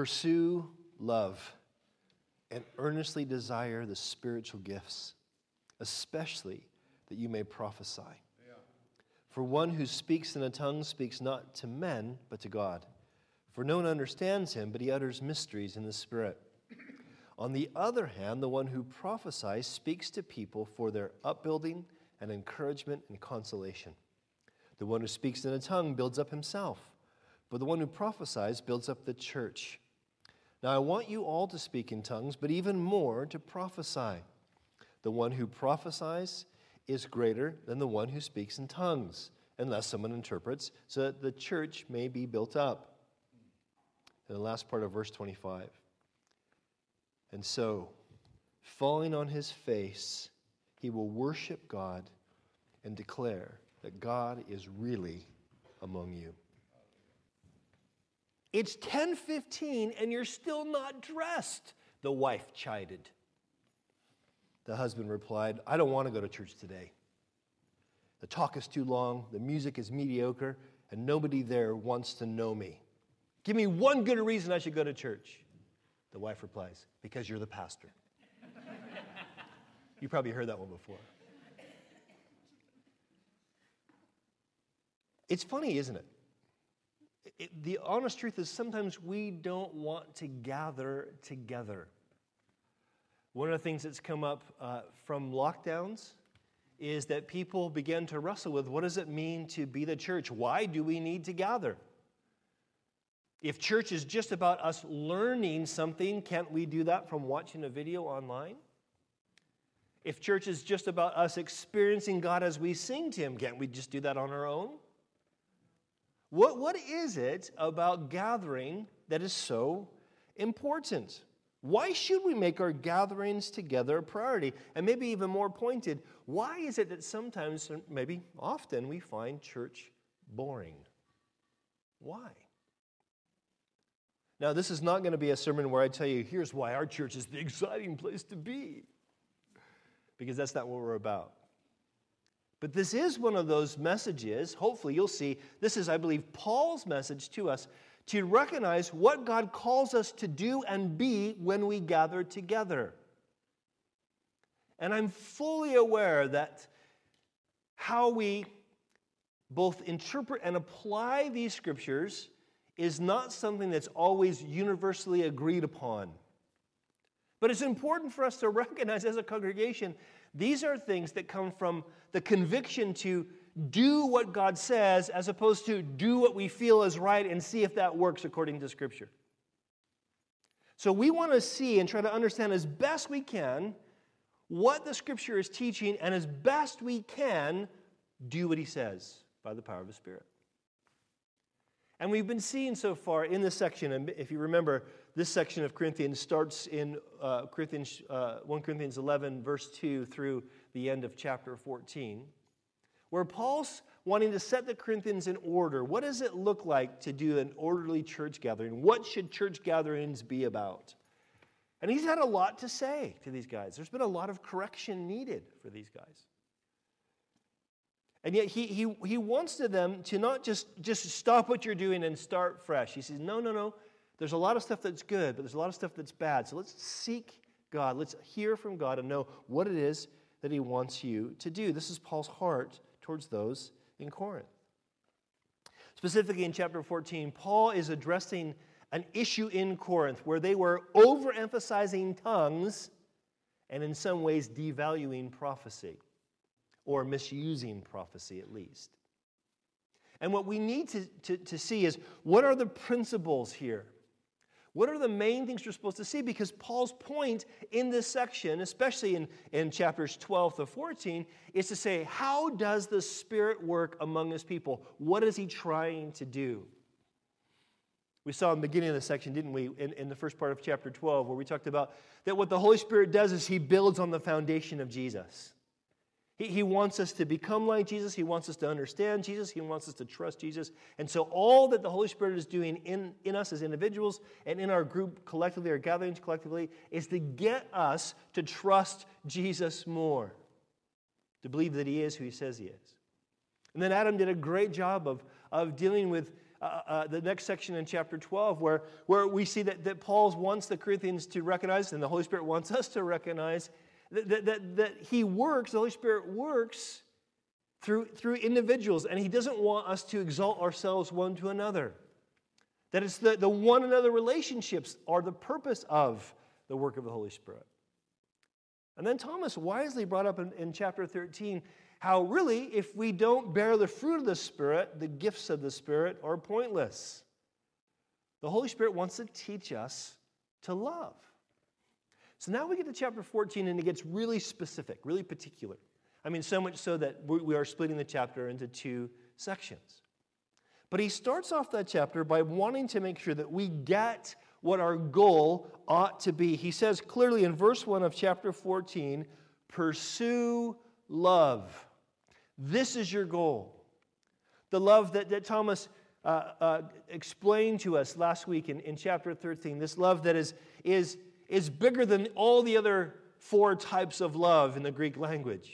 Pursue love and earnestly desire the spiritual gifts, especially that you may prophesy. For one who speaks in a tongue speaks not to men, but to God. For no one understands him, but he utters mysteries in the Spirit. On the other hand, the one who prophesies speaks to people for their upbuilding and encouragement and consolation. The one who speaks in a tongue builds up himself, but the one who prophesies builds up the church. Now, I want you all to speak in tongues, but even more to prophesy. The one who prophesies is greater than the one who speaks in tongues, unless someone interprets, so that the church may be built up. And the last part of verse 25. And so, falling on his face, he will worship God and declare that God is really among you. It's 10:15 and you're still not dressed, the wife chided. The husband replied, I don't want to go to church today. The talk is too long, the music is mediocre, and nobody there wants to know me. Give me one good reason I should go to church. The wife replies, Because you're the pastor. you probably heard that one before. It's funny, isn't it? It? The honest truth is sometimes we don't want to gather together. One of the things that's come up uh, from lockdowns is that people begin to wrestle with what does it mean to be the church? Why do we need to gather? If church is just about us learning something, can't we do that from watching a video online? If church is just about us experiencing God as we sing to Him, can't we just do that on our own? What, what is it about gathering that is so important? Why should we make our gatherings together a priority? And maybe even more pointed, why is it that sometimes, maybe often, we find church boring? Why? Now, this is not going to be a sermon where I tell you, here's why our church is the exciting place to be, because that's not what we're about. But this is one of those messages, hopefully, you'll see. This is, I believe, Paul's message to us to recognize what God calls us to do and be when we gather together. And I'm fully aware that how we both interpret and apply these scriptures is not something that's always universally agreed upon. But it's important for us to recognize as a congregation these are things that come from the conviction to do what God says as opposed to do what we feel is right and see if that works according to Scripture. So we want to see and try to understand as best we can what the Scripture is teaching and as best we can do what He says by the power of the Spirit. And we've been seeing so far in this section, and if you remember, this section of Corinthians starts in uh, Corinthians, uh, 1 Corinthians 11, verse 2, through the end of chapter 14, where Paul's wanting to set the Corinthians in order. What does it look like to do an orderly church gathering? What should church gatherings be about? And he's had a lot to say to these guys. There's been a lot of correction needed for these guys. And yet he, he, he wants to them to not just, just stop what you're doing and start fresh. He says, no, no, no. There's a lot of stuff that's good, but there's a lot of stuff that's bad. So let's seek God. Let's hear from God and know what it is that he wants you to do. This is Paul's heart towards those in Corinth. Specifically in chapter 14, Paul is addressing an issue in Corinth where they were overemphasizing tongues and in some ways devaluing prophecy or misusing prophecy at least. And what we need to, to, to, see is what are the principles here? What are the main things we're supposed to see? Because Paul's point in this section, especially in, in chapters 12 to 14, is to say, how does the Spirit work among his people? What is he trying to do? We saw in the beginning of the section, didn't we, in, in the first part of chapter 12, where we talked about that what the Holy Spirit does is he builds on the foundation of Jesus. He, he wants us to become like Jesus. He wants us to understand Jesus. He wants us to trust Jesus. And so, all that the Holy Spirit is doing in, in us as individuals and in our group collectively, our gatherings collectively, is to get us to trust Jesus more, to believe that He is who He says He is. And then Adam did a great job of, of dealing with uh, uh, the next section in chapter 12, where, where we see that, that Paul wants the Corinthians to recognize, and the Holy Spirit wants us to recognize, that, that, that, he works, the Holy Spirit works through, through individuals, and he doesn't want us to exalt ourselves one to another. That it's the, the one another relationships are the purpose of the work of the Holy Spirit. And then Thomas wisely brought up in, in chapter 13 how really, if we don't bear the fruit of the Spirit, the gifts of the Spirit are pointless. The Holy Spirit wants to teach us to love. So now we get to chapter 14 and it gets really specific, really particular. I mean, so much so that we are splitting the chapter into two sections. But he starts off that chapter by wanting to make sure that we get what our goal ought to be. He says clearly in verse 1 of chapter 14 pursue love. This is your goal. The love that, that Thomas uh, uh, explained to us last week in, in chapter 13, this love that is, is, is bigger than all the other four types of love in the Greek language.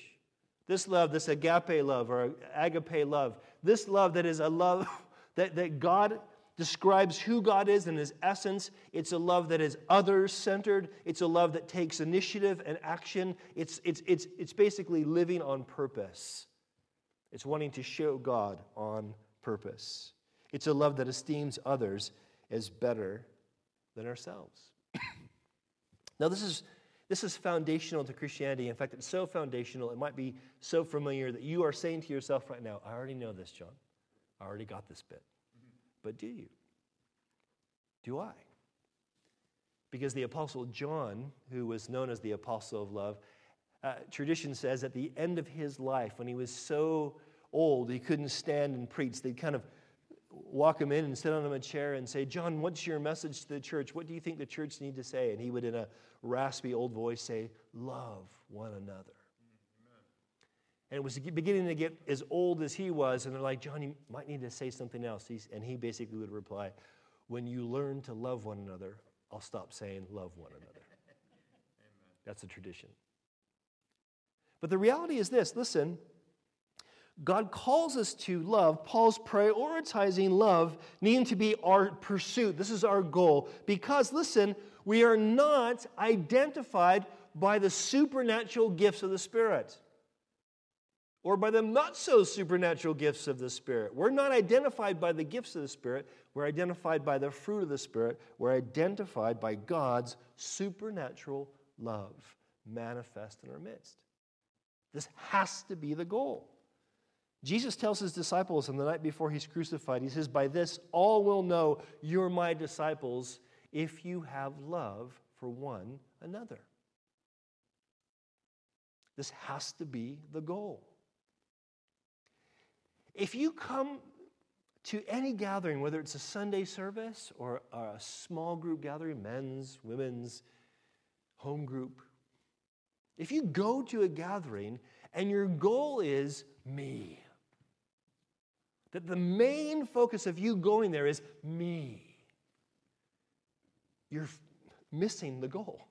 This love, this agape love or agape love, this love that is a love that, that God describes who God is in his essence. It's a love that is others centered. It's a love that takes initiative and action. It's, it's, it's, it's basically living on purpose. It's wanting to show God on purpose. It's a love that esteems others as better than ourselves. Now, this is, this is foundational to Christianity. In fact, it's so foundational, it might be so familiar that you are saying to yourself right now, I already know this, John. I already got this bit. But do you? Do I? Because the Apostle John, who was known as the Apostle of Love, uh, tradition says at the end of his life, when he was so old he couldn't stand and preach, they'd kind of walk him in and sit on him a chair and say, John, what's your message to the church? What do you think the church need to say? And he would, in a raspy old voice, say, Love one another. And it was beginning to get as old as he was, and they're like, John, you might need to say something else. And he basically would reply, When you learn to love one another, I'll stop saying love one another. That's a tradition. But the reality is this listen, God calls us to love. Paul's prioritizing love needing to be our pursuit. This is our goal. Because, listen, we are not identified by the supernatural gifts of the Spirit or by the not so supernatural gifts of the Spirit. We're not identified by the gifts of the Spirit, we're identified by the fruit of the Spirit. We're identified by God's supernatural love manifest in our midst. This has to be the goal. Jesus tells his disciples on the night before he's crucified, he says, By this all will know you're my disciples if you have love for one another. This has to be the goal. If you come to any gathering, whether it's a Sunday service or a small group gathering, men's, women's, home group, if you go to a gathering and your goal is me, that the main focus of you going there is me, you're missing the goal.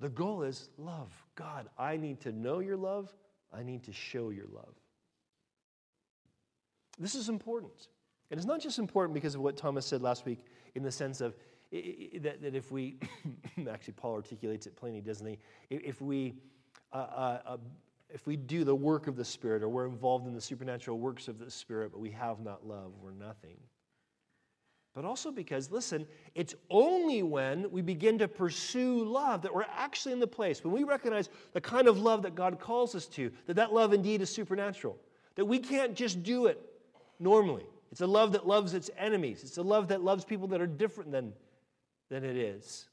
The goal is love. God, I need to know your love. I need to show your love. This is important. And it's not just important because of what Thomas said last week in the sense of that, that if we, actually, Paul articulates it plainly, doesn't he? If we, uh, uh, uh, if we do the work of the Spirit or we're involved in the supernatural works of the Spirit, but we have not love, we're nothing. But also because, listen, it's only when we begin to pursue love that we're actually in the place, when we recognize the kind of love that God calls us to, that that love indeed is supernatural, that we can't just do it normally. It's a love that loves its enemies. It's a love that loves people that are different than, than it is.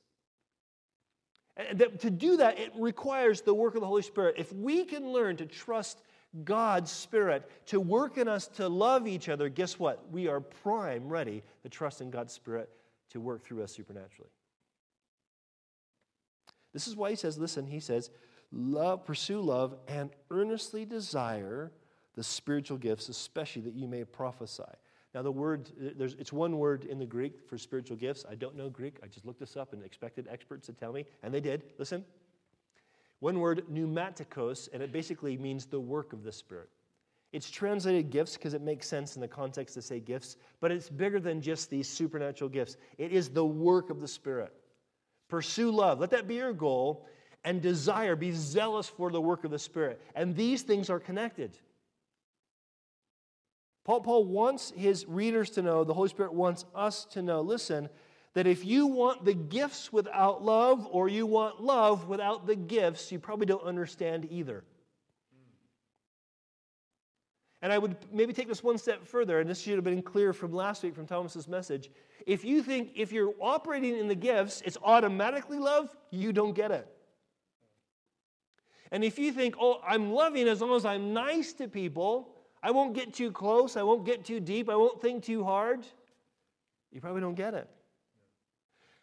And that, to do that, it requires the work of the Holy Spirit. If we can learn to trust God's Spirit to work in us to love each other, guess what? We are prime ready to trust in God's Spirit to work through us supernaturally. This is why he says, listen, he says, love, pursue love and earnestly desire the spiritual gifts, especially that you may prophesy. Now, the word, there's, it's one word in the Greek for spiritual gifts. I don't know Greek. I just looked this up and expected experts to tell me, and they did. Listen. One word, pneumaticos, and it basically means the work of the Spirit. It's translated gifts because it makes sense in the context to say gifts, but it's bigger than just these supernatural gifts. It is the work of the Spirit. Pursue love. Let that be your goal. And desire, be zealous for the work of the Spirit. And these things are connected. Paul, Paul wants his readers to know, the Holy Spirit wants us to know, listen, that if you want the gifts without love or you want love without the gifts, you probably don't understand either. And I would maybe take this one step further, and this should have been clear from last week from Thomas's message. If you think if you're operating in the gifts, it's automatically love, you don't get it. And if you think, oh, I'm loving as long as I'm nice to people, I won't get too close, I won't get too deep, I won't think too hard, you probably don't get it.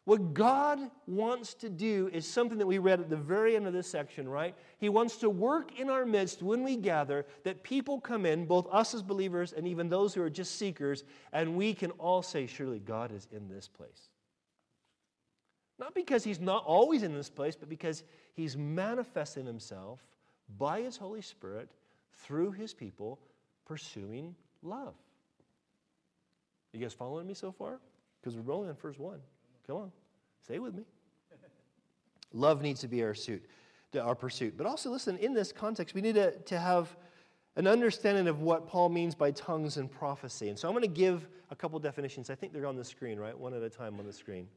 What God wants to do is something that we read at the very end of this section, right? He wants to work in our midst when we gather that people come in, both us as believers and even those who are just seekers, and we can all say, Surely God is in this place. Not because He's not always in this place, but because He's manifesting Himself by His Holy Spirit through His people pursuing love. You guys following me so far? Because we're rolling in first one. Come on, stay with me. Love needs to be our suit, our pursuit. But also, listen, in this context, we need to, to have an understanding of what Paul means by tongues and prophecy. And so I'm going to give a couple definitions. I think they're on the screen, right? One at a time on the screen.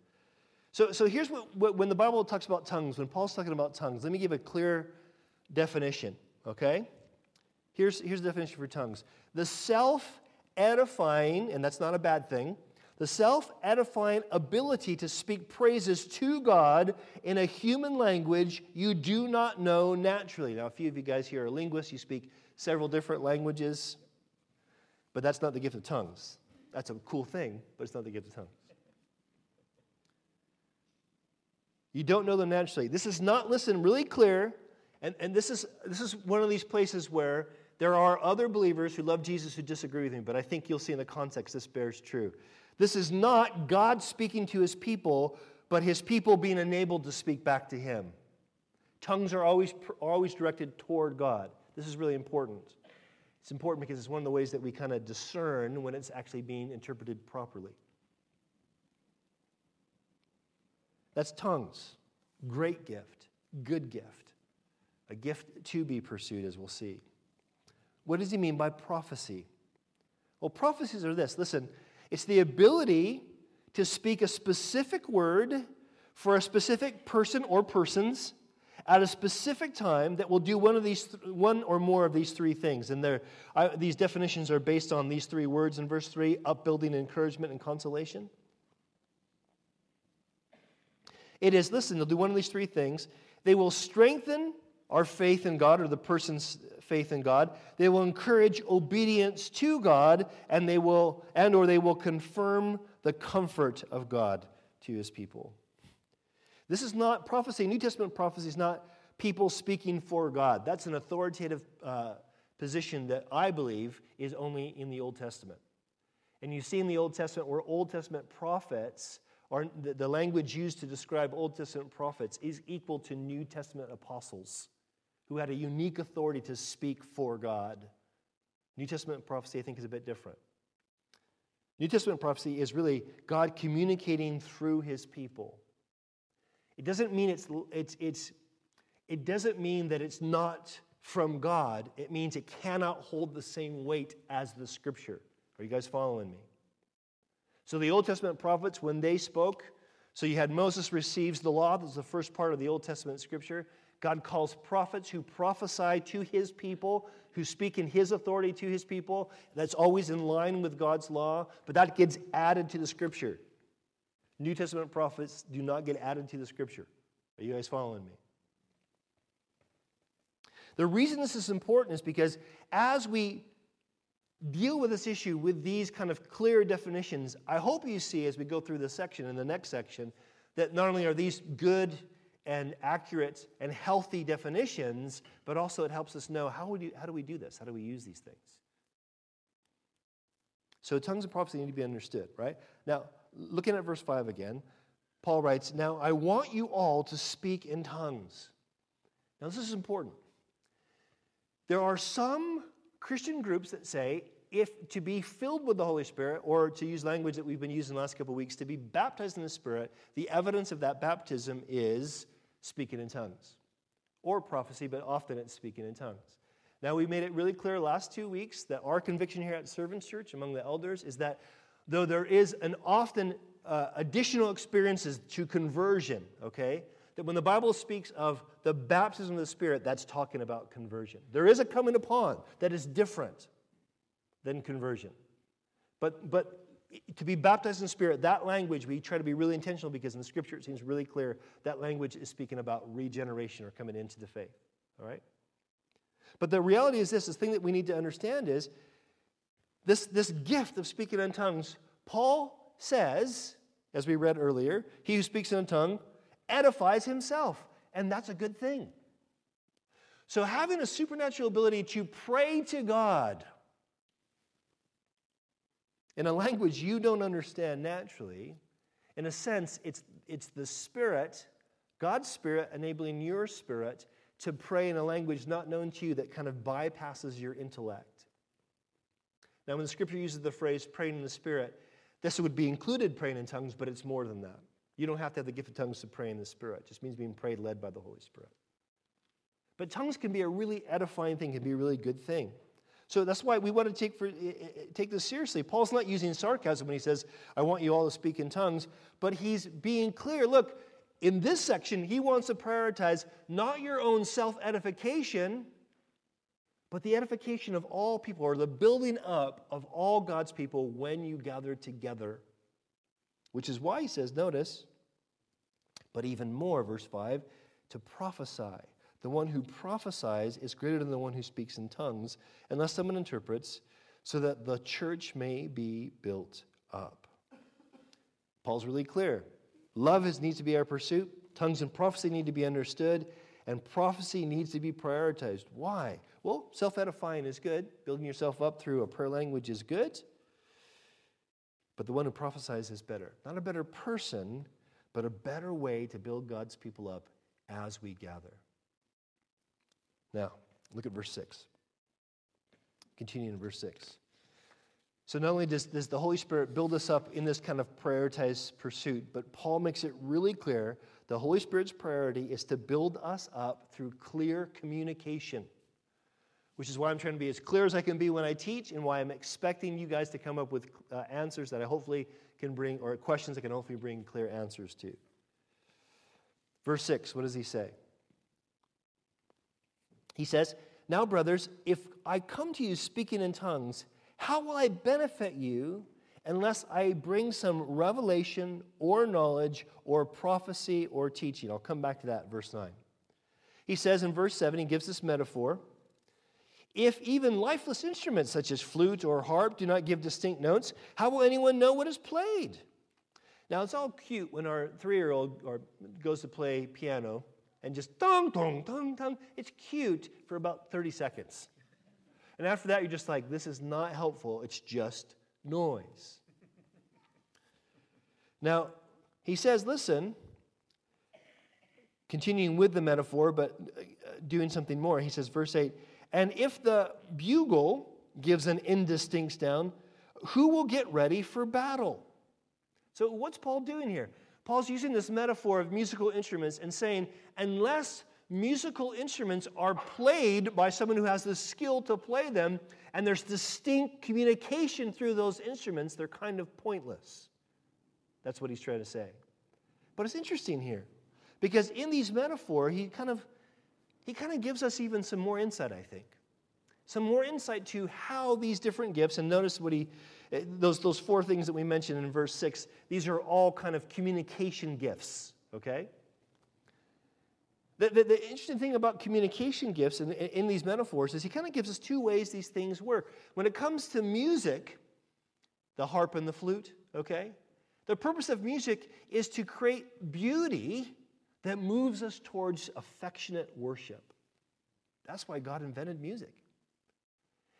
So, so here's what, what when the Bible talks about tongues, when Paul's talking about tongues, let me give a clear definition, okay? Here's, here's the definition for tongues the self edifying, and that's not a bad thing, the self edifying ability to speak praises to God in a human language you do not know naturally. Now, a few of you guys here are linguists, you speak several different languages, but that's not the gift of tongues. That's a cool thing, but it's not the gift of tongues. You don't know them naturally. This is not, listen, really clear, and, and this, is, this is one of these places where there are other believers who love Jesus who disagree with him, but I think you'll see in the context this bears true. This is not God speaking to his people, but his people being enabled to speak back to him. Tongues are always, always directed toward God. This is really important. It's important because it's one of the ways that we kind of discern when it's actually being interpreted properly. That's tongues. Great gift, good gift, a gift to be pursued, as we'll see. What does he mean by prophecy? Well, prophecies are this. Listen, it's the ability to speak a specific word for a specific person or persons at a specific time that will do one of these one or more of these three things. And these definitions are based on these three words in verse 3 upbuilding encouragement and consolation. It is listen they'll do one of these three things. They will strengthen our faith in god or the person's faith in God. They will encourage obedience to God and they will and or they will confirm the comfort of God to his people. This is not prophecy. New Testament prophecy is not people speaking for God. That's an authoritative uh, position that I believe is only in the Old Testament. And you see in the Old Testament where Old Testament prophets are the, the language used to describe Old Testament prophets is equal to New Testament apostles who had a unique authority to speak for God. New Testament prophecy, I think, is a bit different. New Testament prophecy is really God communicating through his people. It doesn't mean it's, it's, it's, it doesn't mean that it's not from God. It means it cannot hold the same weight as the scripture. Are you guys following me? So the Old Testament prophets, when they spoke, so you had Moses receives the law, that's the first part of the Old Testament scripture. God calls prophets who prophesy to his people, who speak in his authority to his people. That's always in line with God's law, but that gets added to the scripture. New Testament prophets do not get added to the scripture. Are you guys following me? The reason this is important is because as we deal with this issue with these kind of clear definitions, I hope you see as we go through this section and the next section that not only are these good and accurate and healthy definitions, but also it helps us know how, you, how do we do this? How do we use these things? So, tongues and prophecy need to be understood, right? Now, looking at verse 5 again, Paul writes, Now I want you all to speak in tongues. Now, this is important. There are some Christian groups that say if to be filled with the Holy Spirit, or to use language that we've been using the last couple of weeks, to be baptized in the Spirit, the evidence of that baptism is speaking in tongues or prophecy, but often it's speaking in tongues. Now, we made it really clear last two weeks that our conviction here at Servants Church among the elders is that though there is an often uh, additional experiences to conversion, okay, that when the Bible speaks of the baptism of the Spirit, that's talking about conversion. There is a coming upon that is different than conversion. But, but to be baptized in Spirit, that language, we try to be really intentional because in the scripture it seems really clear that language is speaking about regeneration or coming into the faith. All right? But the reality is this the thing that we need to understand is this, this gift of speaking in tongues, Paul says, as we read earlier, he who speaks in a tongue edifies himself. And that's a good thing. So, having a supernatural ability to pray to God in a language you don't understand naturally, in a sense, it's, it's the Spirit, God's Spirit, enabling your spirit to pray in a language not known to you that kind of bypasses your intellect. Now, when the scripture uses the phrase praying in the Spirit, this would be included praying in tongues, but it's more than that. You don't have to have the gift of tongues to pray in the Spirit. It just means being prayed led by the Holy Spirit. But tongues can be a really edifying thing, can be a really good thing. So that's why we want to take, for, eh, eh, eh, take this seriously. Paul's not using sarcasm when he says, I want you all to speak in tongues, but he's being clear. Look, in this section, he wants to prioritize not your own self edification, but the edification of all people, or the building up of all God's people when you gather together. Which is why he says, notice, but even more, verse 5, to prophesy. The one who prophesies is greater than the one who speaks in tongues, unless someone interprets, so that the church may be built up. Paul's really clear. Love is, needs to be our pursuit, tongues and prophecy need to be understood, and prophecy needs to be prioritized. Why? Well, self edifying is good, building yourself up through a prayer language is good. But the one who prophesies is better. Not a better person, but a better way to build God's people up as we gather. Now, look at verse 6. Continuing in verse 6. So, not only does, does the Holy Spirit build us up in this kind of prioritized pursuit, but Paul makes it really clear the Holy Spirit's priority is to build us up through clear communication which is why I'm trying to be as clear as I can be when I teach and why I'm expecting you guys to come up with uh, answers that I hopefully can bring, or questions I can hopefully bring clear answers to. Verse 6, what does he say? He says, Now, brothers, if I come to you speaking in tongues, how will I benefit you unless I bring some revelation or knowledge or prophecy or teaching? I'll come back to that, verse 9. He says in verse 7, he gives this metaphor. If even lifeless instruments such as flute or harp do not give distinct notes, how will anyone know what is played? Now, it's all cute when our three year old goes to play piano and just dong, dong, dong, dong. It's cute for about 30 seconds. And after that, you're just like, this is not helpful. It's just noise. Now, he says, listen, continuing with the metaphor, but uh, doing something more. He says, verse 8, and if the bugle gives an indistinct sound, who will get ready for battle? So, what's Paul doing here? Paul's using this metaphor of musical instruments and saying, unless musical instruments are played by someone who has the skill to play them, and there's distinct communication through those instruments, they're kind of pointless. That's what he's trying to say. But it's interesting here because in these metaphors, he kind of he kind of gives us even some more insight, I think. Some more insight to how these different gifts, and notice what he, Eh, those, those four things that we mentioned in verse 6, these are all kind of communication gifts, okay? The, the, the interesting thing about communication gifts in, in these metaphors is he kind of gives us two ways these things work. When it comes to music, the harp and the flute, okay? The purpose of music is to create beauty that moves us towards affectionate worship. That's why God invented music.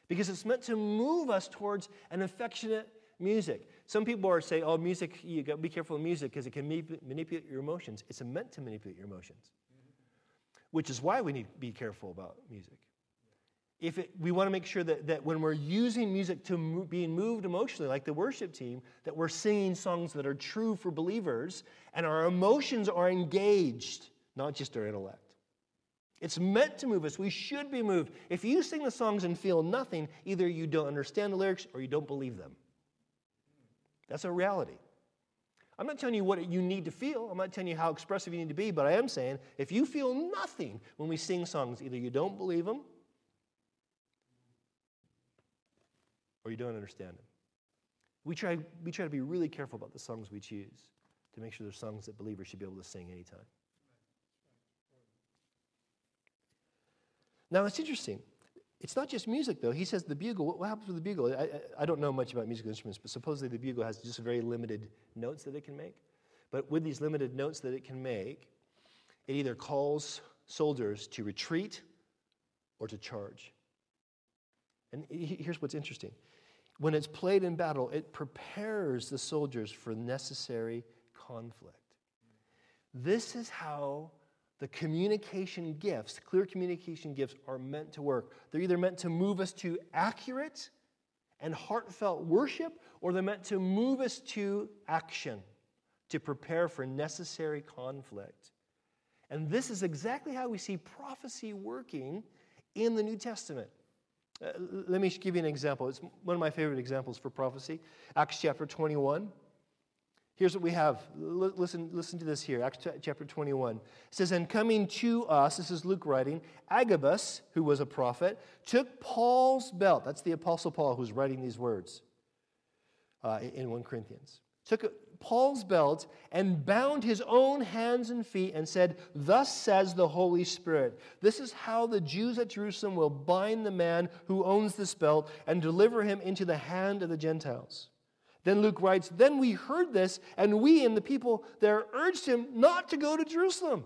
Because it's meant to move us towards an affectionate music. Some people are saying, oh, music, you got to be careful of music because it can manipulate your emotions. It's meant to manipulate your emotions, which is why we need to be careful about music. if it, we want to make sure that, that when we're using music to move, being moved emotionally, like the worship team, that we're singing songs that are true for believers and our emotions are engaged, not just our intellect. It's meant to move us. We should be moved. If you sing the songs and feel nothing, either you don't understand the lyrics or you don't believe them. That's a reality. I'm not telling you what you need to feel. I'm not telling you how expressive you need to be, but I am saying if you feel nothing when we sing songs, either you don't believe them or you don't understand them. We try, we try to be really careful about the songs we choose to make sure they're songs that believers should be able to sing anytime. Now, it's interesting. It's not just music, though. He says the bugle, what happens with the bugle? I, I, don't know much about musical instruments, but supposedly the bugle has just very limited notes that it can make. But with these limited notes that it can make, it either calls soldiers to retreat or to charge. And here's what's interesting when it's played in battle, it prepares the soldiers for necessary conflict. This is how the communication gifts, clear communication gifts, are meant to work. They're either meant to move us to accurate and heartfelt worship, or they're meant to move us to action, to prepare for necessary conflict. And this is exactly how we see prophecy working in the New Testament. Uh, let me give you an example. It's one of my favorite examples for prophecy. Acts chapter 21. Here's what we have. L- listen, listen to this here. Acts t- chapter 21. It says, And coming to us, this is Luke writing, Agabus, who was a prophet, took Paul's belt. That's the Apostle Paul who's writing these words uh, in 1 Corinthians. Took Paul's belt and bound his own hands and feet and said, Thus says the Holy Spirit. This is how the Jews at Jerusalem will bind the man who owns this belt and deliver him into the hand of the Gentiles. Then Luke writes, Then we heard this, and we and the people there urged him not to go to Jerusalem.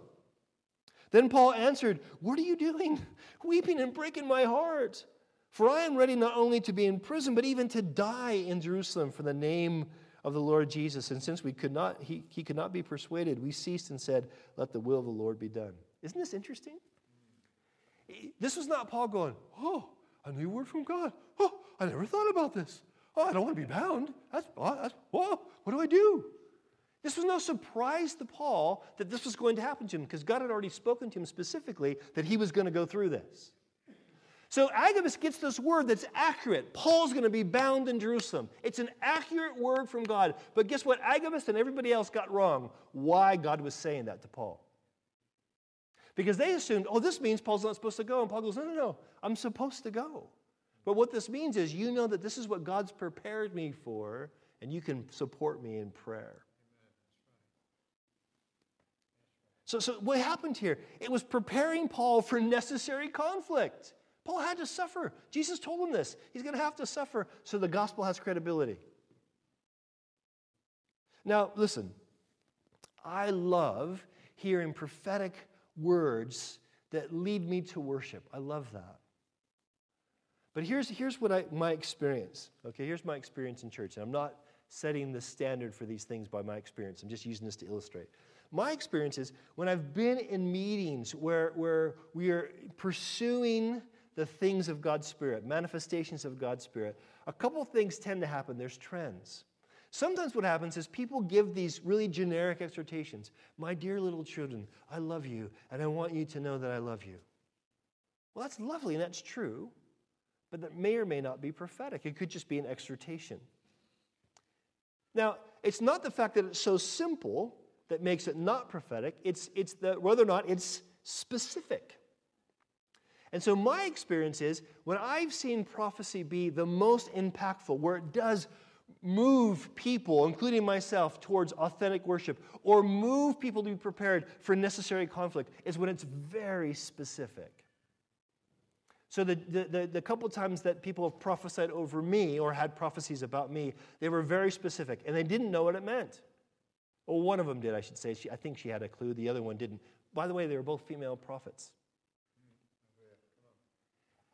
Then Paul answered, What are you doing? Weeping and breaking my heart. For I am ready not only to be in prison, but even to die in Jerusalem for the name of the Lord Jesus. And since we could not, he, he could not be persuaded, we ceased and said, Let the will of the Lord be done. Isn't this interesting? This was not Paul going, Oh, a new word from God. Oh, I never thought about this. Oh, I don't want to be bound. That's, oh, that's, whoa, what do I do? This was no surprise to Paul that this was going to happen to him because God had already spoken to him specifically that he was going to go through this. So Agabus gets this word that's accurate. Paul's going to be bound in Jerusalem. It's an accurate word from God. But guess what? Agabus and everybody else got wrong why God was saying that to Paul. Because they assumed, oh, this means Paul's not supposed to go. And Paul goes, no, no, no, I'm supposed to go. But what this means is you know that this is what God's prepared me for, and you can support me in prayer. So, so what happened here? It was preparing Paul for necessary conflict. Paul had to suffer. Jesus told him this. He's going to have to suffer so the gospel has credibility. Now, listen, I love hearing prophetic words that lead me to worship. I love that. But here's, here's what I, my experience. Okay, here's my experience in church. And I'm not setting the standard for these things by my experience. I'm just using this to illustrate. My experience is when I've been in meetings where, where we are pursuing the things of God's Spirit, manifestations of God's Spirit, a couple things tend to happen. There's trends. Sometimes what happens is people give these really generic exhortations. My dear little children, I love you, and I want you to know that I love you. Well, that's lovely, and that's true but that may or may not be prophetic. It could just be an exhortation. Now, it's not the fact that it's so simple that makes it not prophetic, it's, it's the, whether or not it's specific. And so, my experience is when I've seen prophecy be the most impactful, where it does move people, including myself, towards authentic worship, or move people to be prepared for necessary conflict, is when it's very specific. So, the, the, the, couple times that people have prophesied over me or had prophecies about me, they were very specific and they didn't know what it meant. Well, one of them did, I should say. She, I think she had a clue. The other one didn't. By the way, they were both female prophets.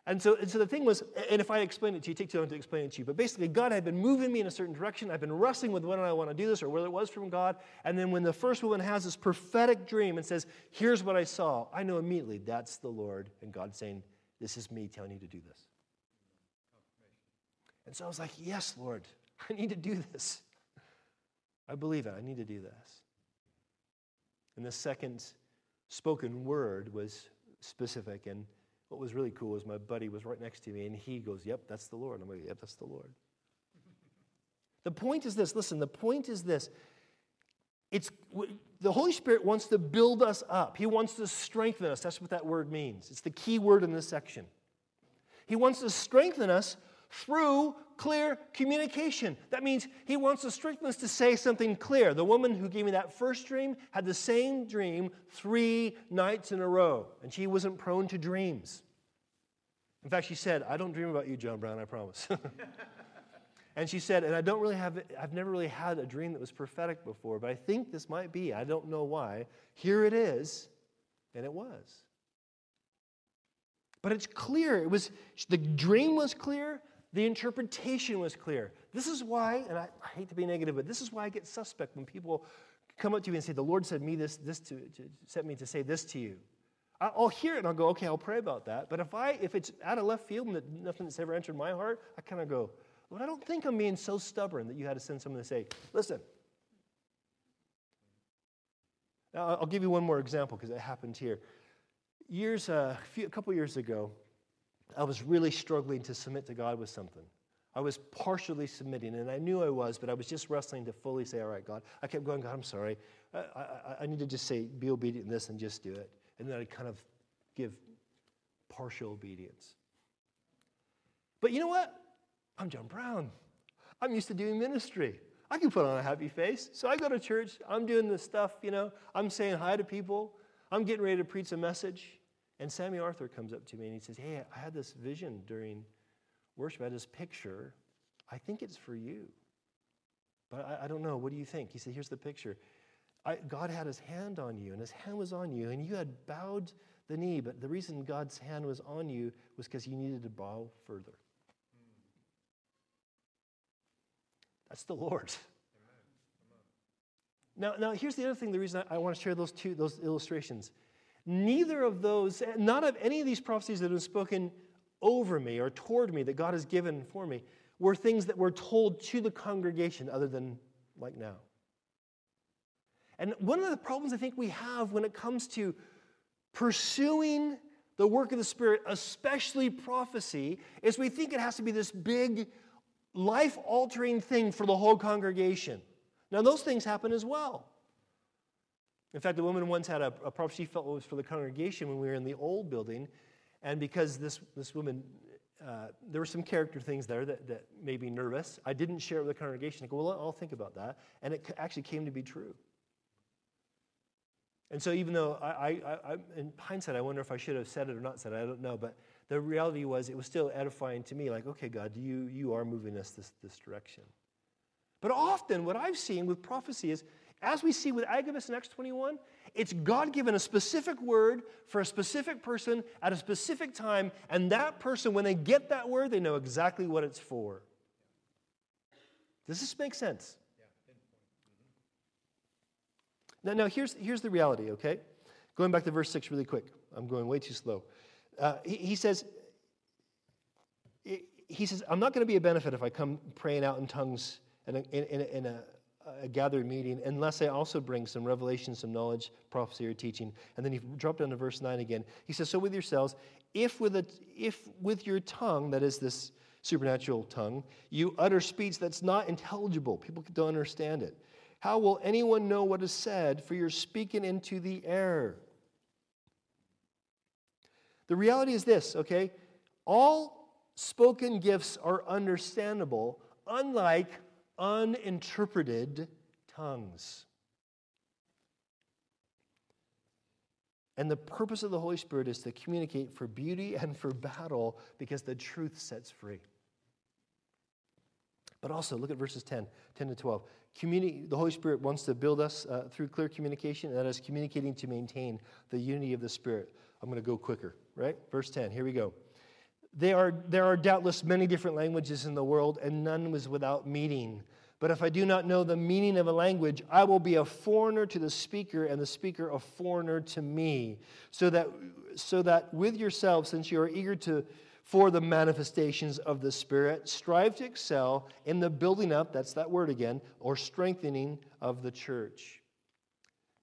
And so, and so the thing was, and if I explain it to you, it takes too long to explain it to you, but basically, God had been moving me in a certain direction. I've been wrestling with whether I want to do this or whether it was from God. And then when the first woman has this prophetic dream and says, Here's what I saw, I know immediately that's the Lord and God saying, This is me telling you to do this. And so I was like, Yes, Lord, I need to do this. I believe it. I need to do this. And the second spoken word was specific. And what was really cool was my buddy was right next to me and he goes, Yep, that's the Lord. I'm like, Yep, that's the Lord. The point is this listen, the point is this. It's, the Holy Spirit wants to build us up. He wants to strengthen us. That's what that word means. It's the key word in this section. He wants to strengthen us through clear communication. That means he wants to strengthen us to say something clear. The woman who gave me that first dream had the same dream three nights in a row, and she wasn't prone to dreams. In fact, she said, I don't dream about you, John Brown, I promise. and she said, and I don't really have, I've never really had a dream that was prophetic before, but I think this might be. I don't know why. Here it is. And it was. But it's clear. It was the dream was clear, the interpretation was clear. This is why, and I, I, hate to be negative, but this is why I get suspect when people come up to me and say, The Lord said me this, this to, to set me to say this to you. I'll hear it and I'll go, okay, I'll pray about that. But if I if it's out of left field and nothing that's ever entered my heart, I kind of go, Lord, I don't think I'm being so stubborn that you had to send someone to say, listen. Now, I'll give you one more example because it happened here. Years, uh, a, few, a couple years ago, I was really struggling to submit to God with something. I was partially submitting, and I knew I was, but I was just wrestling to fully say, All right, God. I kept going, God, I'm sorry. I, I, I need to just say, Be obedient in this and just do it. And then I'd kind of give partial obedience. But you know what? I'm John Brown. I'm used to doing ministry. I can put on a happy face. So I go to church. I'm doing this stuff, you know. I'm saying hi to people. I'm getting ready to preach a message. And Sammy Arthur comes up to me and he says, Hey, I had this vision during worship. I had this picture. I think it's for you. But I, I don't know. What do you think? He said, Here's the picture. I, God had his hand on you, and his hand was on you, and you had bowed the knee. But the reason God's hand was on you was because you needed to bow further. That's the Lord. Now, now here's the other thing. The reason I, I want to share those two those illustrations neither of those, not of any of these prophecies that have been spoken over me or toward me that God has given for me were things that were told to the congregation other than like now. And one of the problems I think we have when it comes to pursuing the work of the Spirit, especially prophecy, is we think it has to be this big, life altering thing for the whole congregation. Now, those things happen as well. In fact, a woman once had a, a prophecy she felt was for the congregation when we were in the old building. And because this, this woman, uh, there were some character things there that, that made me nervous. I didn't share it with the congregation. I go, well, I'll think about that. And it actually came to be true. And so, even though I, I, I, in hindsight, I wonder if I should have said it or not said it, I don't know. But the reality was, it was still edifying to me like, okay, God, you, you are moving us this, this direction. But often, what I've seen with prophecy is as we see with Agabus in Acts 21, it's God given a specific word for a specific person at a specific time, and that person, when they get that word, they know exactly what it's for. Does this make sense? Now, now here's, here's the reality, okay? Going back to verse 6 really quick. I'm going way too slow. Uh, he, he says, he says, I'm not going to be a benefit if I come praying out in tongues in a, in, in a, a gathered meeting unless I also bring some revelation, some knowledge, prophecy, or teaching. And then he dropped down to verse 9 again. He says, So with yourselves, if with, a, if with your tongue, that is this supernatural tongue, you utter speech that's not intelligible, people don't understand it, how will anyone know what is said? For you're speaking into the air. The reality is this, okay? All spoken gifts are understandable, unlike uninterpreted tongues. And the purpose of the Holy Spirit is to communicate for beauty and for battle because the truth sets free. But also, look at verses 10, 10 to 12. Communi- the Holy Spirit wants to build us uh, through clear communication, and that is communicating to maintain the unity of the Spirit. I'm going to go quicker, right? Verse 10, here we go. There are, there are doubtless many different languages in the world, and none was without meaning. But if I do not know the meaning of a language, I will be a foreigner to the speaker, and the speaker a foreigner to me. So that, so that with yourselves, since you are eager to, for the manifestations of the Spirit, strive to excel in the building up, that's that word again, or strengthening of the church.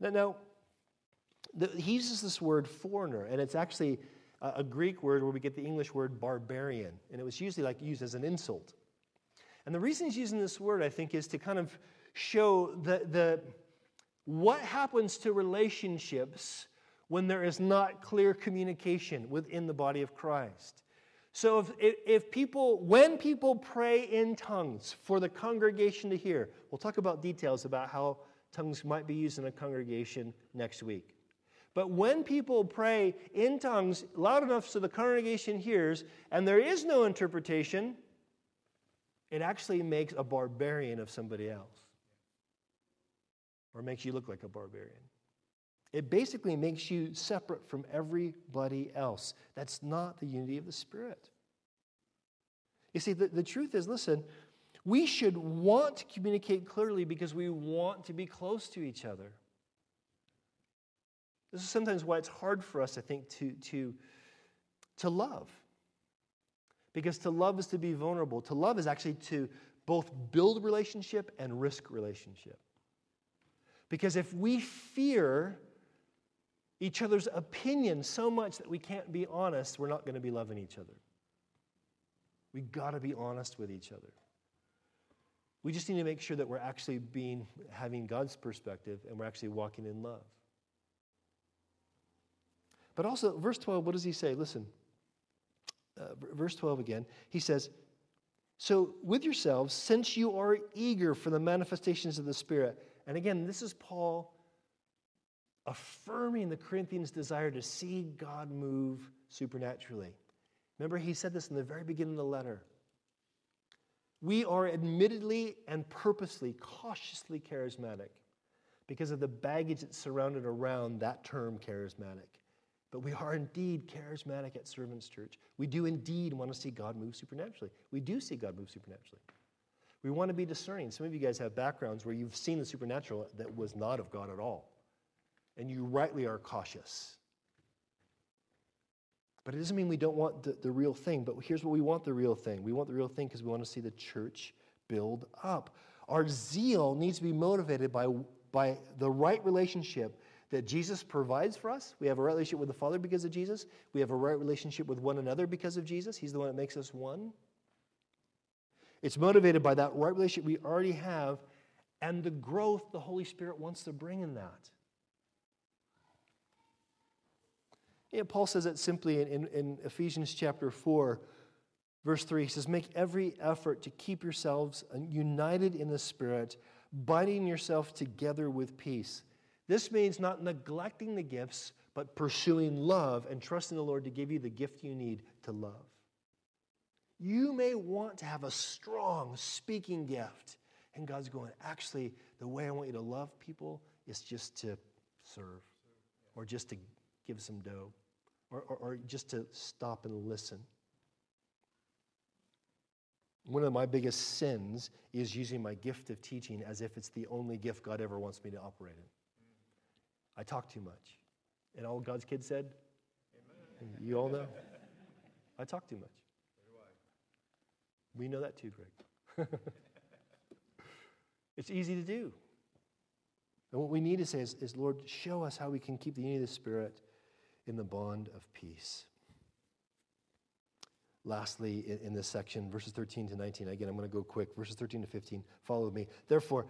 Now, now he uses this word foreigner, and it's actually a, a Greek word where we get the English word barbarian, and it was usually like used as an insult. And the reason he's using this word, I think, is to kind of show the, the, what happens to relationships when there is not clear communication within the body of Christ. So if, if people, when people pray in tongues for the congregation to hear, we'll talk about details about how tongues might be used in a congregation next week. But when people pray in tongues loud enough so the congregation hears, and there is no interpretation, it actually makes a barbarian of somebody else, or makes you look like a barbarian. It basically makes you separate from everybody else. That's not the unity of the Spirit. You see, the, the truth is listen, we should want to communicate clearly because we want to be close to each other. This is sometimes why it's hard for us, I think, to, to, to love. Because to love is to be vulnerable. To love is actually to both build relationship and risk relationship. Because if we fear each other's opinion so much that we can't be honest, we're not going to be loving each other. We got to be honest with each other. We just need to make sure that we're actually being having God's perspective and we're actually walking in love. But also, verse 12, what does he say? Listen, uh, verse 12 again, he says, So with yourselves, since you are eager for the manifestations of the Spirit, and again, this is Paul affirming the Corinthians' desire to see God move supernaturally. Remember, he said this in the very beginning of the letter. We are admittedly and purposely, cautiously charismatic because of the baggage that's surrounded around that term charismatic. But we are indeed charismatic at Servants Church. We do indeed want to see God move supernaturally. We do see God move supernaturally. We want to be discerning. Some of you guys have backgrounds where you've seen the supernatural that was not of God at all. And you rightly are cautious. But it doesn't mean we don't want the, the real thing. But here's what we want the real thing we want the real thing because we want to see the church build up. Our zeal needs to be motivated by, by the right relationship that Jesus provides for us. We have a right relationship with the Father because of Jesus. We have a right relationship with one another because of Jesus. He's the one that makes us one. It's motivated by that right relationship we already have and the growth the Holy Spirit wants to bring in that. Yeah, Paul says it simply in, in, in Ephesians chapter 4, verse 3. He says, Make every effort to keep yourselves united in the Spirit, binding yourself together with peace. This means not neglecting the gifts, but pursuing love and trusting the Lord to give you the gift you need to love. You may want to have a strong speaking gift, and God's going, actually, the way I want you to love people is just to serve, or just to give some dough, or, or, or just to stop and listen. One of my biggest sins is using my gift of teaching as if it's the only gift God ever wants me to operate in. I talk too much. And all God's kids said, Amen. You all know? I talk too much. We know that too, Greg. it's easy to do. And what we need to say is, is, Lord, show us how we can keep the unity of the Spirit in the bond of peace. Lastly, in, in this section, verses 13 to 19, again, I'm going to go quick. Verses 13 to 15, follow me. Therefore,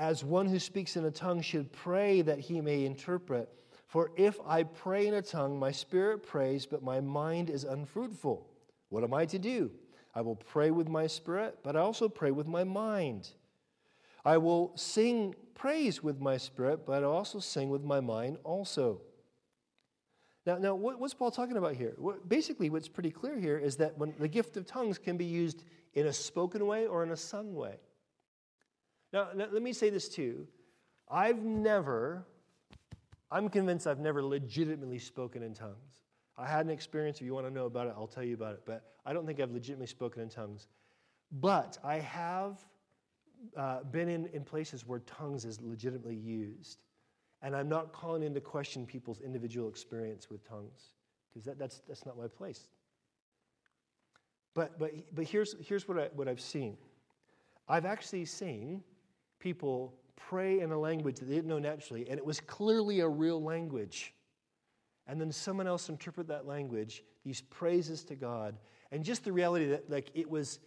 as one who speaks in a tongue should pray that he may interpret. For if I pray in a tongue, my spirit prays, but my mind is unfruitful. What am I to do? I will pray with my spirit, but I also pray with my mind. I will sing praise with my spirit, but I also sing with my mind also. Now, now what's Paul talking about here? Basically, what's pretty clear here is that when the gift of tongues can be used in a spoken way or in a sung way. Now, let me say this too. I've never, I'm convinced I've never legitimately spoken in tongues. I had an experience. If you want to know about it, I'll tell you about it. But I don't think I've legitimately spoken in tongues. But I have uh, been in, in places where tongues is legitimately used. And I'm not calling into question people's individual experience with tongues, because that, that's, that's not my place. But, but, but here's, here's what, I, what I've seen I've actually seen people pray in a language that they didn't know naturally, and it was clearly a real language. And then someone else interpret that language, these praises to God, and just the reality that like it was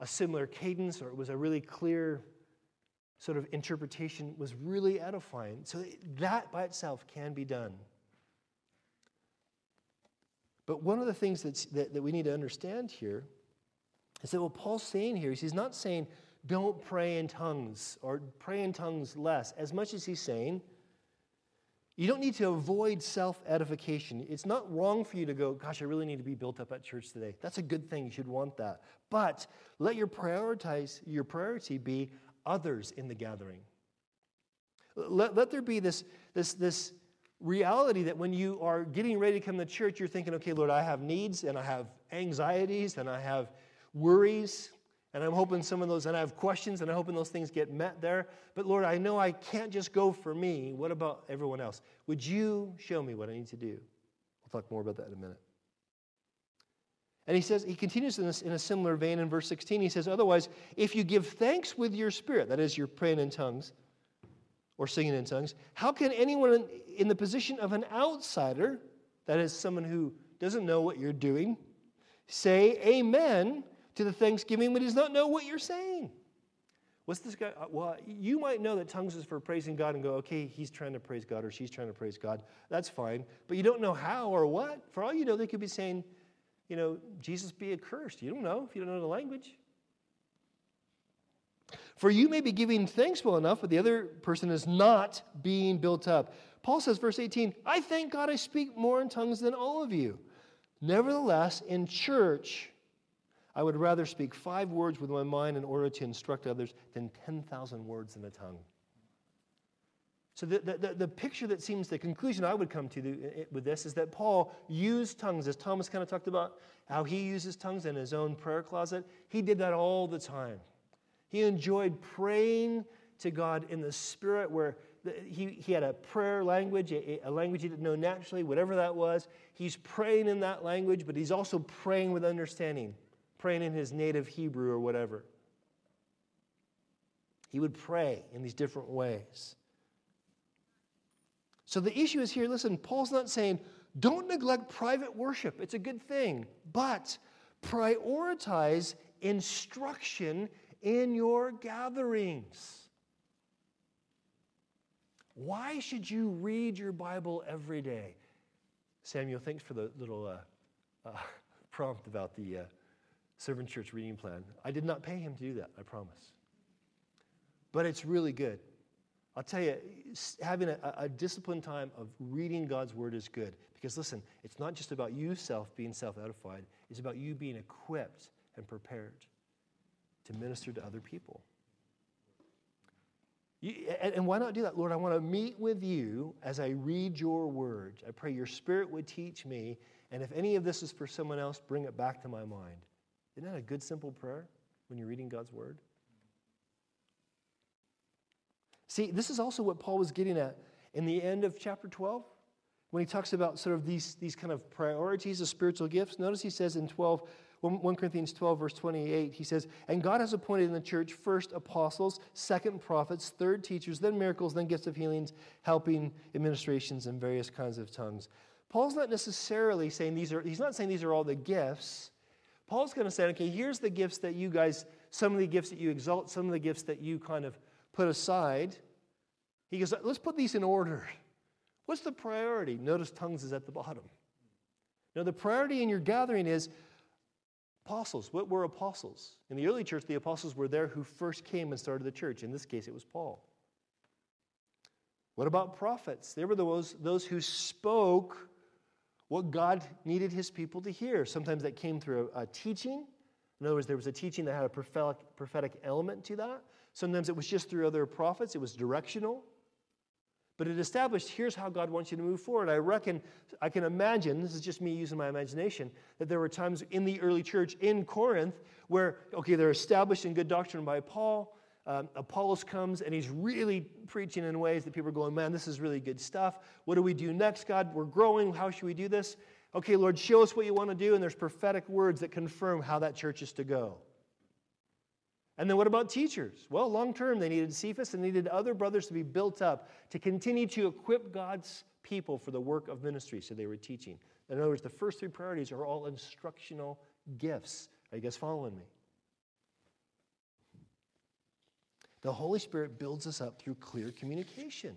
a similar cadence or it was a really clear sort of interpretation was really edifying. So that by itself can be done. But one of the things that's, that, that we need to understand here is that what Paul's saying here is he's not saying don't pray in tongues or pray in tongues less, as much as he's saying you don't need to avoid self edification. It's not wrong for you to go, gosh, I really need to be built up at church today. That's a good thing. You should want that. But let your prioritize your priority be others in the gathering. Let, let there be this, this, this reality that when you are getting ready to come to church, you're thinking, okay, Lord, I have needs and I have anxieties and I have worries. And I'm hoping some of those, and I have questions, and I'm hoping those things get met there. But Lord, I know I can't just go for me. What about everyone else? Would you show me what I need to do? We'll talk more about that in a minute. And he says, he continues in, this, in a similar vein in verse 16. He says, Otherwise, if you give thanks with your spirit, that is, you're praying in tongues or singing in tongues, how can anyone in, in the position of an outsider, that is, someone who doesn't know what you're doing, say amen to the thanksgiving but he does not know what you're saying? What's this guy? Uh, well, you might know that tongues is for praising God and go, okay, he's trying to praise God or she's trying to praise God. That's fine. But you don't know how or what. For all you know, they could be saying, you know, Jesus be accursed. You don't know if you don't know the language. For you may be giving thanks well enough, but the other person is not being built up. Paul says, verse 18, I thank God I speak more in tongues than all of you. Nevertheless, in church, I would rather speak five words with my mind in order to instruct others than 10,000 words in a tongue. So, the, the, the, picture that seems the conclusion I would come to the, with this is that Paul used tongues, as Thomas kind of talked about how he uses tongues in his own prayer closet. He did that all the time. He enjoyed praying to God in the Spirit, where the, he, he had a prayer language, a, a language he didn't know naturally, whatever that was. He's praying in that language, but he's also praying with understanding praying in his native Hebrew or whatever. He would pray in these different ways. So the issue is here listen, Paul's not saying, don't neglect private worship. It's a good thing. But prioritize instruction in your gatherings. Why should you read your Bible every day? Samuel, thanks for the little uh, uh, prompt about the uh, Servant Church reading plan. I did not pay him to do that, I promise. But it's really good. I'll tell you, having a, a, disciplined time of reading God's word is good. Because listen, it's not just about you self being self edified, it's about you being equipped and prepared to minister to other people. You, and, and why not do that? Lord, I want to meet with you as I read your word. I pray your spirit would teach me. And if any of this is for someone else, bring it back to my mind. Isn't that a good, simple prayer when you're reading God's word? See, this is also what Paul was getting at in the end of chapter 12 when he talks about sort of these, these kind of priorities of spiritual gifts. Notice he says in 12, 1 Corinthians 12, verse 28, he says, And God has appointed in the church first apostles, second prophets, third teachers, then miracles, then gifts of healings, helping administrations, and various kinds of tongues. Paul's not necessarily saying these are, he's not saying these are all the gifts. Paul's going to say, okay, here's the gifts that you guys, some of the gifts that you exalt, some of the gifts that you kind of put aside. He goes, let's put these in order. What's the priority? Notice tongues is at the bottom. Now, the priority in your gathering is apostles. What were apostles? In the early church, the apostles were there who first came and started the church. In this case, it was Paul. What about prophets? They were those, those who spoke what God needed his people to hear. Sometimes that came through a, a teaching. In other words, there was a teaching that had a prophetic, prophetic element to that. Sometimes it was just through other prophets, it was directional. But it established here's how God wants you to move forward. I reckon, I can imagine, this is just me using my imagination, that there were times in the early church in Corinth where, okay, they're established in good doctrine by Paul. Um, Apollos comes and he's really preaching in ways that people are going, man, this is really good stuff. What do we do next, God? We're growing. How should we do this? Okay, Lord, show us what you want to do. And there's prophetic words that confirm how that church is to go. And then what about teachers? Well, long term, they needed Cephas and needed other brothers to be built up to continue to equip God's people for the work of ministry. So they were teaching. In other words, the first three priorities are all instructional gifts. Are you guys following me? The Holy Spirit builds us up through clear communication.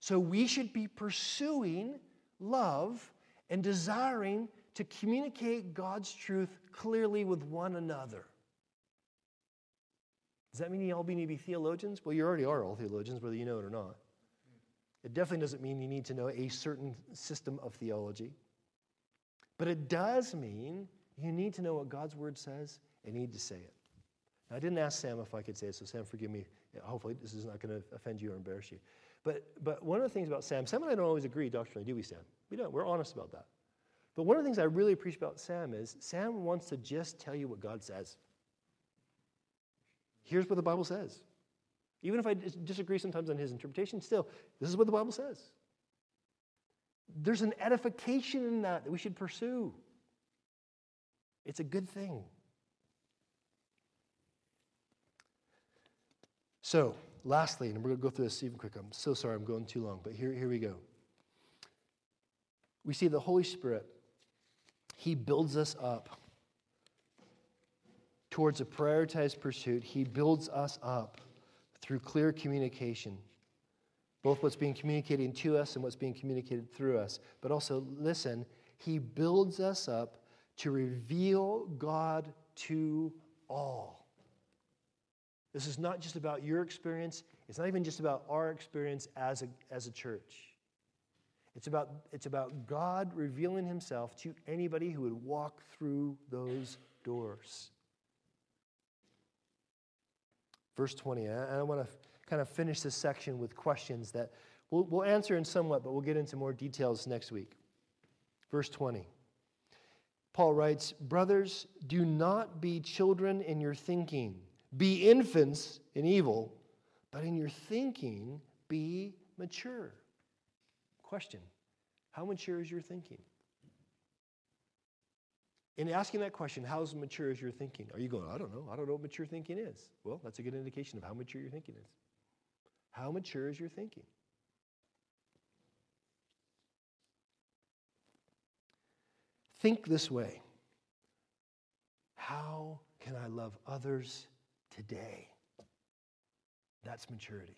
So we should be pursuing love and desiring to communicate God's truth clearly with one another. Does that mean you all need to be theologians? Well, you already are all theologians, whether you know it or not. It definitely doesn't mean you need to know a certain system of theology. But it does mean you need to know what God's word says and need to say it. I didn't ask Sam if I could say it, so Sam, forgive me. Hopefully, this is not going to offend you or embarrass you. But, but one of the things about Sam, Sam and I don't always agree doctrinally, do we, Sam? We don't. We're honest about that. But one of the things I really appreciate about Sam is Sam wants to just tell you what God says. Here's what the Bible says. Even if I disagree sometimes on his interpretation, still, this is what the Bible says. There's an edification in that that we should pursue. It's a good thing. So, lastly, and we're going to go through this even quick. I'm so sorry I'm going too long, but here, here we go. We see the Holy Spirit, He builds us up towards a prioritized pursuit. He builds us up through clear communication, both what's being communicated to us and what's being communicated through us. But also, listen, He builds us up to reveal God to all. This is not just about your experience, it's not even just about our experience as a, as a church. It's about, it's about God revealing himself to anybody who would walk through those doors. Verse 20, I, I want to kind of finish this section with questions that we'll, we'll answer in somewhat, but we'll get into more details next week. Verse 20. Paul writes, Brothers, do not be children in your thinking. Be infants in evil, but in your thinking, be mature. Question How mature is your thinking? In asking that question, how mature is your thinking? Are you going, I don't know. I don't know what mature thinking is. Well, that's a good indication of how mature your thinking is. How mature is your thinking? Think this way How can I love others today? That's maturity.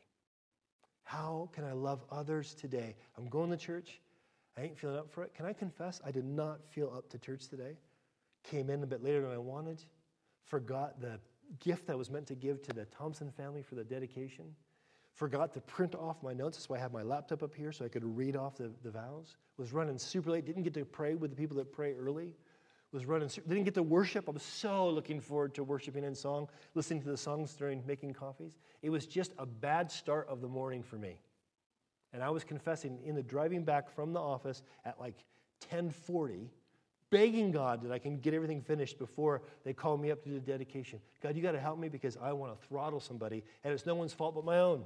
How can I love others today? I'm going to church. I ain't feeling up for it. Can I confess? I did not feel up to church today. Came in a bit later than I wanted. Forgot the gift I was meant to give to the Thompson family for the dedication. Forgot to print off my notes. That's why I have my laptop up here so I could read off the, the vows. Was running super late. Didn't get to pray with the people that pray early. Was running. Didn't get to worship. I was so looking forward to worshiping in song, listening to the songs during making coffees. It was just a bad start of the morning for me. And I was confessing in the driving back from the office at like 1040 begging God that I can get everything finished before they call me up to do the dedication. God, you got to help me because I want to throttle somebody, and it's no one's fault but my own.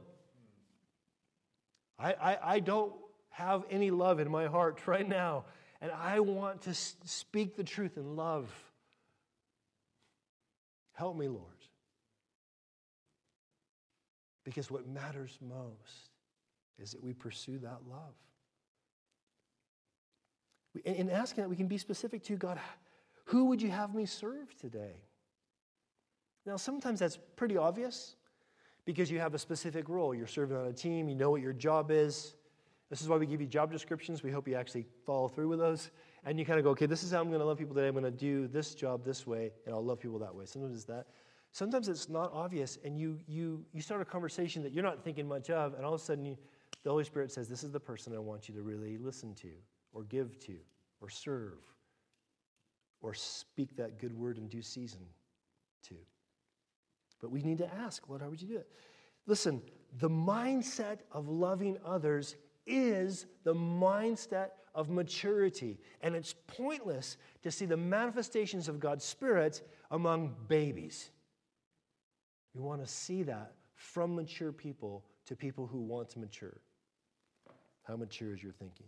I, I, I don't have any love in my heart right now, and I want to speak the truth in love. Help me, Lord. Because what matters most is that we pursue that love. In asking that, we can be specific to God, who would you have me serve today? Now, sometimes that's pretty obvious because you have a specific role. You're serving on a team, you know what your job is. This is why we give you job descriptions. We hope you actually follow through with those. And you kind of go, okay, this is how I'm going to love people today. I'm going to do this job this way, and I'll love people that way. Sometimes it's that. Sometimes it's not obvious, and you, you, you start a conversation that you're not thinking much of, and all of a sudden you, the Holy Spirit says, This is the person I want you to really listen to, or give to, or serve, or speak that good word in due season to. But we need to ask, Lord, how would you do it? Listen, the mindset of loving others is the mindset of maturity. And it's pointless to see the manifestations of God's Spirit among babies. We want to see that from mature people to people who want to mature. How mature is your thinking?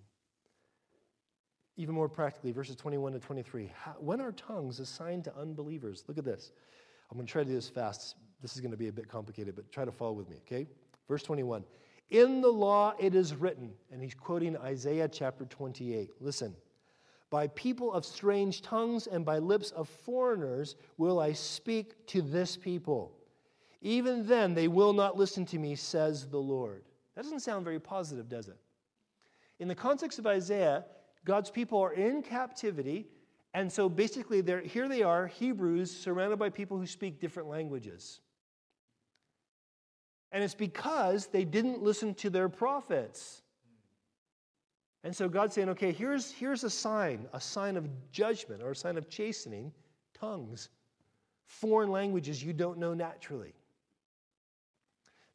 Even more practically, verses 21 to 23. How, when are tongues assigned to unbelievers? Look at this. I'm going to try to do this fast. This is going to be a bit complicated, but try to follow with me, okay? Verse 21. In the law it is written, and he's quoting Isaiah chapter 28. Listen. By people of strange tongues and by lips of foreigners will I speak to this people. Even then they will not listen to me, says the Lord. That doesn't sound very positive, does it? In the context of Isaiah, God's people are in captivity, and so basically here they are, Hebrews, surrounded by people who speak different languages. And it's because they didn't listen to their prophets. And so God's saying, okay, here's, here's a sign, a sign of judgment or a sign of chastening tongues, foreign languages you don't know naturally.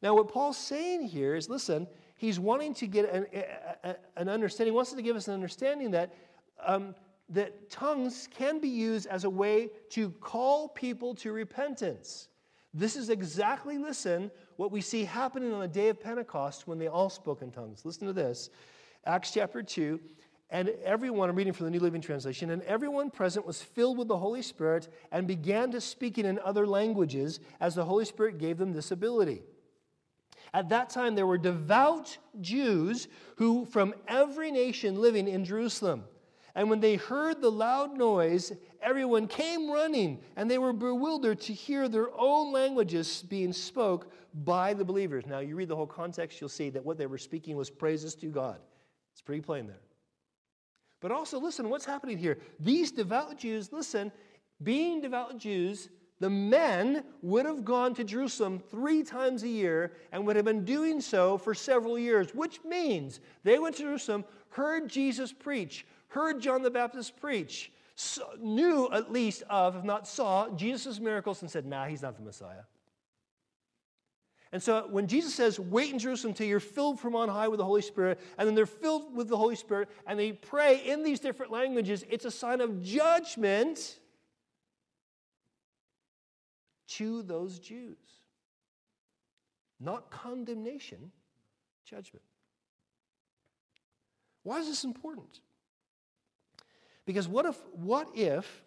Now, what Paul's saying here is listen, he's wanting to get an, an understanding, he wants to give us an understanding that, um, that tongues can be used as a way to call people to repentance. This is exactly, listen, what we see happening on the day of Pentecost when they all spoke in tongues. Listen to this. Acts chapter 2. And everyone, I'm reading from the New Living Translation, and everyone present was filled with the Holy Spirit and began to speak in other languages as the Holy Spirit gave them this ability. At that time, there were devout Jews who, from every nation living in Jerusalem. And when they heard the loud noise, everyone came running, and they were bewildered to hear their own languages being spoke by the believers. Now, you read the whole context, you'll see that what they were speaking was praises to God. It's pretty plain there. But also, listen, what's happening here? These devout Jews, listen, being devout Jews, the men would have gone to Jerusalem three times a year and would have been doing so for several years, which means they went to Jerusalem, heard Jesus preach, heard John the Baptist preach, knew at least of, if not saw, Jesus' miracles and said, nah, he's not the Messiah. And so when Jesus says, wait in Jerusalem until you're filled from on high with the Holy Spirit, and then they're filled with the Holy Spirit, and they pray in these different languages, it's a sign of judgment to those Jews. Not condemnation, judgment. Why is this important? Because what if, what if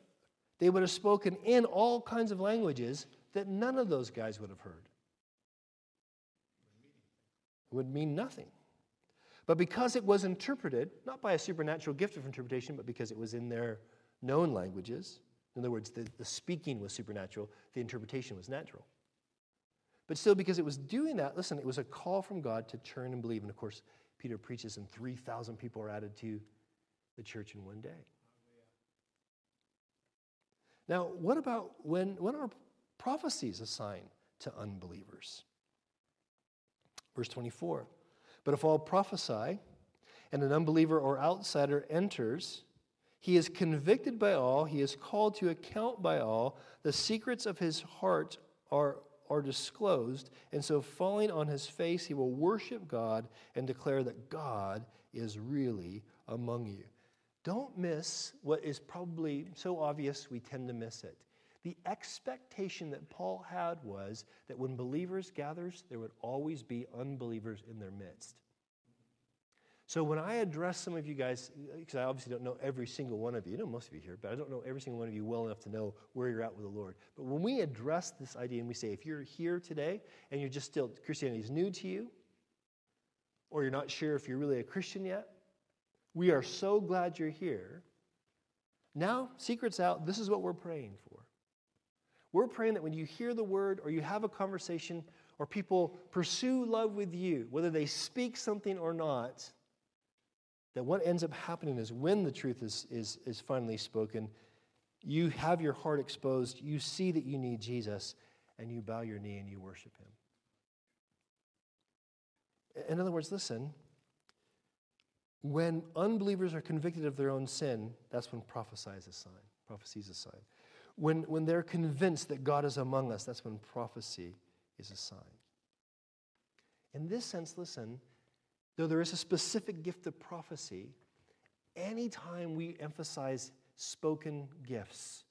they would have spoken in all kinds of languages that none of those guys would have heard? It would mean nothing. But because it was interpreted, not by a supernatural gift of interpretation, but because it was in their known languages, in other words, the, the speaking was supernatural, the interpretation was natural. But still, because it was doing that, listen, it was a call from God to turn and believe. And of course, Peter preaches, and 3,000 people are added to the church in one day. Now, what about when, when are prophecies assigned to unbelievers? Verse 24. But if all prophesy, and an unbeliever or outsider enters, he is convicted by all, he is called to account by all, the secrets of his heart are, are disclosed, and so falling on his face, he will worship God and declare that God is really among you. Don't miss what is probably so obvious we tend to miss it. The expectation that Paul had was that when believers gathers, there would always be unbelievers in their midst. So when I address some of you guys, because I obviously don't know every single one of you, I know most of you here, but I don't know every single one of you well enough to know where you're at with the Lord. But when we address this idea and we say, if you're here today and you're just still, Christianity is new to you, or you're not sure if you're really a Christian yet, we are so glad you're here. Now, secrets out, this is what we're praying for. We're praying that when you hear the word or you have a conversation or people pursue love with you, whether they speak something or not, that what ends up happening is when the truth is, is, is finally spoken, you have your heart exposed, you see that you need Jesus, and you bow your knee and you worship him. In other words, listen, when unbelievers are convicted of their own sin, that's when prophesy is a sign. Prophecy is a sign. When, when they're convinced that God is among us, that's when prophecy is a sign. In this sense, listen, though there is a specific gift of prophecy, anytime we emphasize spoken gifts,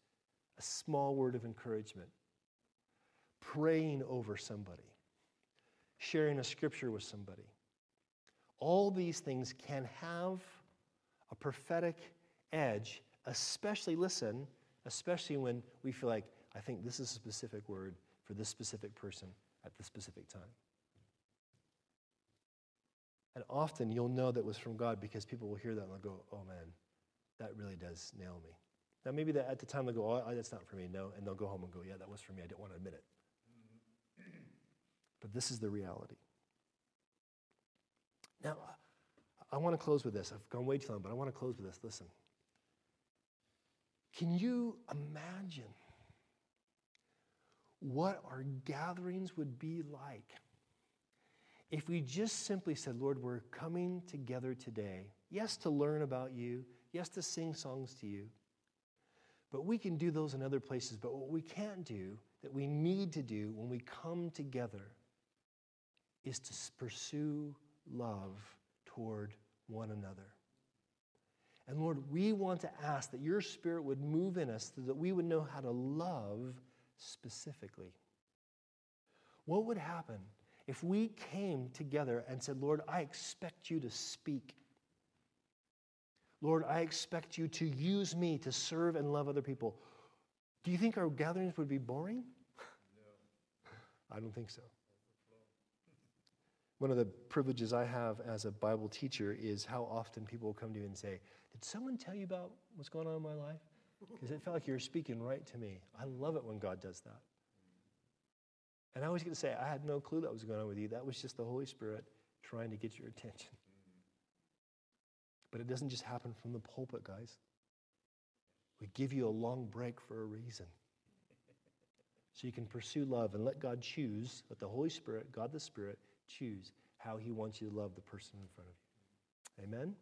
a small word of encouragement, praying over somebody, sharing a scripture with somebody. All these things can have a prophetic edge, especially, listen, especially when we feel like, I think this is a specific word for this specific person at this specific time. And often you'll know that was from God because people will hear that and they'll go, oh man, that really does nail me. Now, maybe that at the time they'll go, oh, that's not for me, no. And they'll go home and go, yeah, that was for me. I didn't want to admit it. But this is the reality. Now, I want to close with this. I've gone way too long, but I want to close with this. Listen. Can you imagine what our gatherings would be like if we just simply said, Lord, we're coming together today, yes, to learn about you, yes, to sing songs to you, but we can do those in other places. But what we can't do, that we need to do when we come together, is to pursue love toward one another. And Lord, we want to ask that your Spirit would move in us so that we would know how to love specifically. What would happen if we came together and said, Lord, I expect you to speak? Lord, I expect you to use me to serve and love other people. Do you think our gatherings would be boring? No. I don't think so. One of the privileges I have as a Bible teacher is how often people will come to you and say, Did someone tell you about what's going on in my life? Because it felt like you were speaking right to me. I love it when God does that. And I always get to say, I had no clue that was going on with you. That was just the Holy Spirit trying to get your attention. But it doesn't just happen from the pulpit, guys. We give you a long break for a reason. So you can pursue love and let God choose, let the Holy Spirit, God the Spirit, choose how he wants you to love the person in front of you. Amen?